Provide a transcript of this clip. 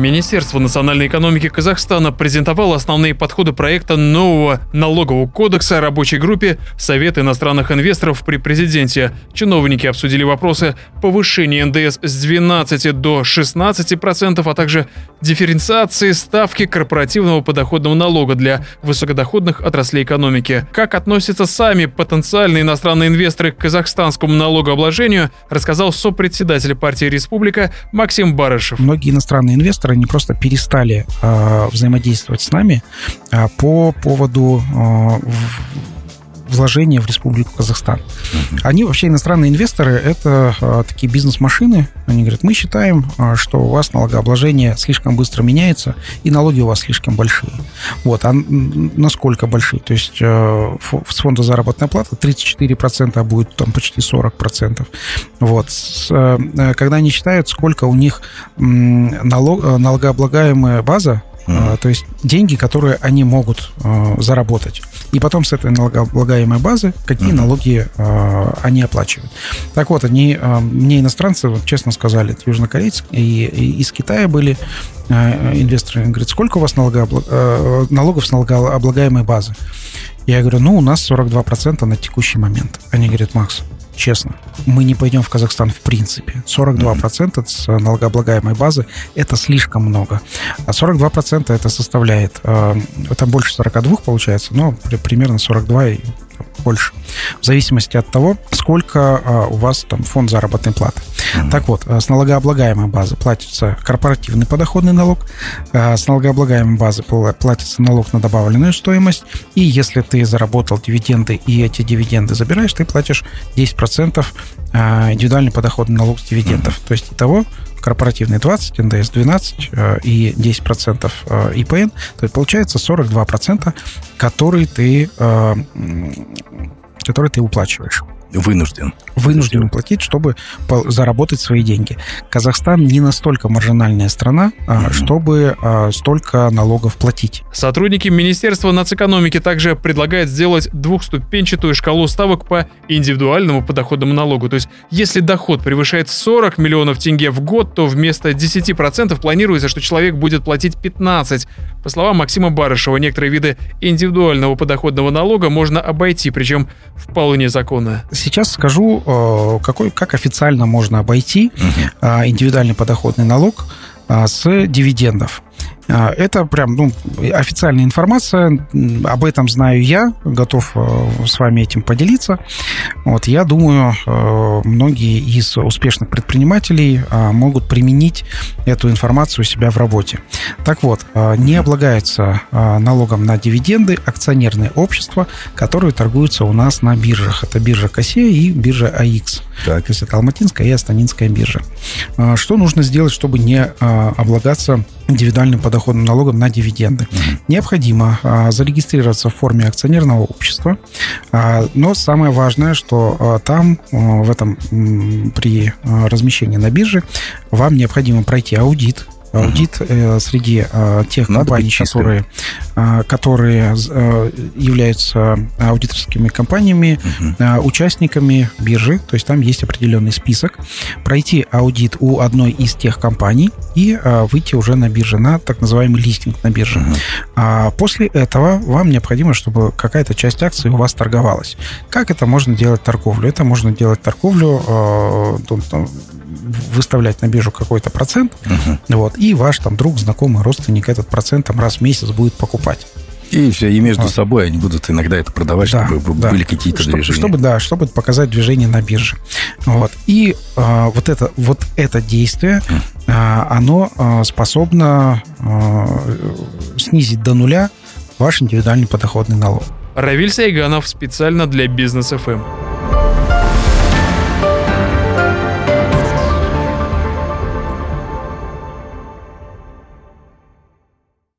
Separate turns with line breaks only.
Министерство национальной экономики Казахстана презентовало основные подходы проекта нового налогового кодекса рабочей группе Совет иностранных инвесторов при президенте. Чиновники обсудили вопросы повышения НДС с 12 до 16 процентов, а также дифференциации ставки корпоративного подоходного налога для высокодоходных отраслей экономики. Как относятся сами потенциальные иностранные инвесторы к казахстанскому налогообложению, рассказал сопредседатель партии «Республика» Максим Барышев.
Многие иностранные инвесторы не просто перестали э, взаимодействовать с нами э, по поводу э, вложения в Республику Казахстан. Они вообще иностранные инвесторы, это а, такие бизнес-машины. Они говорят, мы считаем, а, что у вас налогообложение слишком быстро меняется, и налоги у вас слишком большие. Вот, а насколько большие? То есть а, с фонда заработная плата 34%, а будет там почти 40%. Вот. С, а, когда они считают, сколько у них налог, налогооблагаемая база, Mm-hmm. То есть деньги, которые они могут э, заработать. И потом с этой налогооблагаемой базы какие mm-hmm. налоги э, они оплачивают. Так вот, они, мне иностранцы, честно сказали, это южнокорейцы и, и из Китая были инвесторы. Они говорят, сколько у вас налогооблаг... э, налогов с налогооблагаемой базы? Я говорю, ну, у нас 42% на текущий момент. Они говорят, Макс, честно, мы не пойдем в Казахстан в принципе. 42% с налогооблагаемой базы – это слишком много. А 42% это составляет, э, там больше 42 получается, но примерно 42 и больше, в зависимости от того, сколько а, у вас там фонд заработной платы. Mm-hmm. Так вот, с налогооблагаемой базы платится корпоративный подоходный налог, а, с налогооблагаемой базы платится налог на добавленную стоимость, и если ты заработал дивиденды и эти дивиденды забираешь, ты платишь 10% а, индивидуальный подоходный налог с дивидендов. Mm-hmm. То есть того корпоративный 20, НДС 12 и 10% ИПН, то есть получается 42%, который ты, который ты уплачиваешь.
Вынужден.
Вынужден платить, чтобы заработать свои деньги. Казахстан не настолько маржинальная страна, mm-hmm. чтобы а, столько налогов платить.
Сотрудники Министерства нацэкономики также предлагают сделать двухступенчатую шкалу ставок по индивидуальному подоходному налогу. То есть, если доход превышает 40 миллионов тенге в год, то вместо 10% планируется, что человек будет платить 15. По словам Максима Барышева, некоторые виды индивидуального подоходного налога можно обойти, причем вполне законно.
Сейчас скажу, э, какой, как официально можно обойти угу. индивидуальный подоходный налог а, с дивидендов. А, это прям ну, официальная информация, об этом знаю я, готов э, с вами этим поделиться. Вот, я думаю, э, многие из успешных предпринимателей а, могут применить эту информацию у себя в работе. Так вот, не облагается налогом на дивиденды акционерные общества, которые торгуются у нас на биржах. Это биржа КОСЕ и биржа АИКС. Так. То есть это Алматинская и Астанинская биржа. Что нужно сделать, чтобы не облагаться индивидуальным подоходным налогом на дивиденды. Необходимо а, зарегистрироваться в форме акционерного общества, а, но самое важное, что а, там а, в этом при а, размещении на бирже вам необходимо пройти аудит аудит э, среди э, тех Надо компаний, которые, э, которые э, являются аудиторскими компаниями, угу. э, участниками биржи, то есть там есть определенный список, пройти аудит у одной из тех компаний и э, выйти уже на бирже, на так называемый листинг на бирже. Угу. А после этого вам необходимо, чтобы какая-то часть акций у вас торговалась. Как это можно делать торговлю? Это можно делать торговлю э, выставлять на биржу какой-то процент, угу. вот, и ваш там друг, знакомый, родственник этот процент там раз в месяц будет покупать.
И все, и между вот. собой они будут иногда это продавать, да, чтобы да. были какие-то
чтобы,
движения.
Чтобы, да, чтобы показать движение на бирже. Вот. И а, вот, это, вот это действие, а, оно а, способно а, снизить до нуля ваш индивидуальный подоходный налог.
Равиль Сайганов специально для Бизнес ФМ.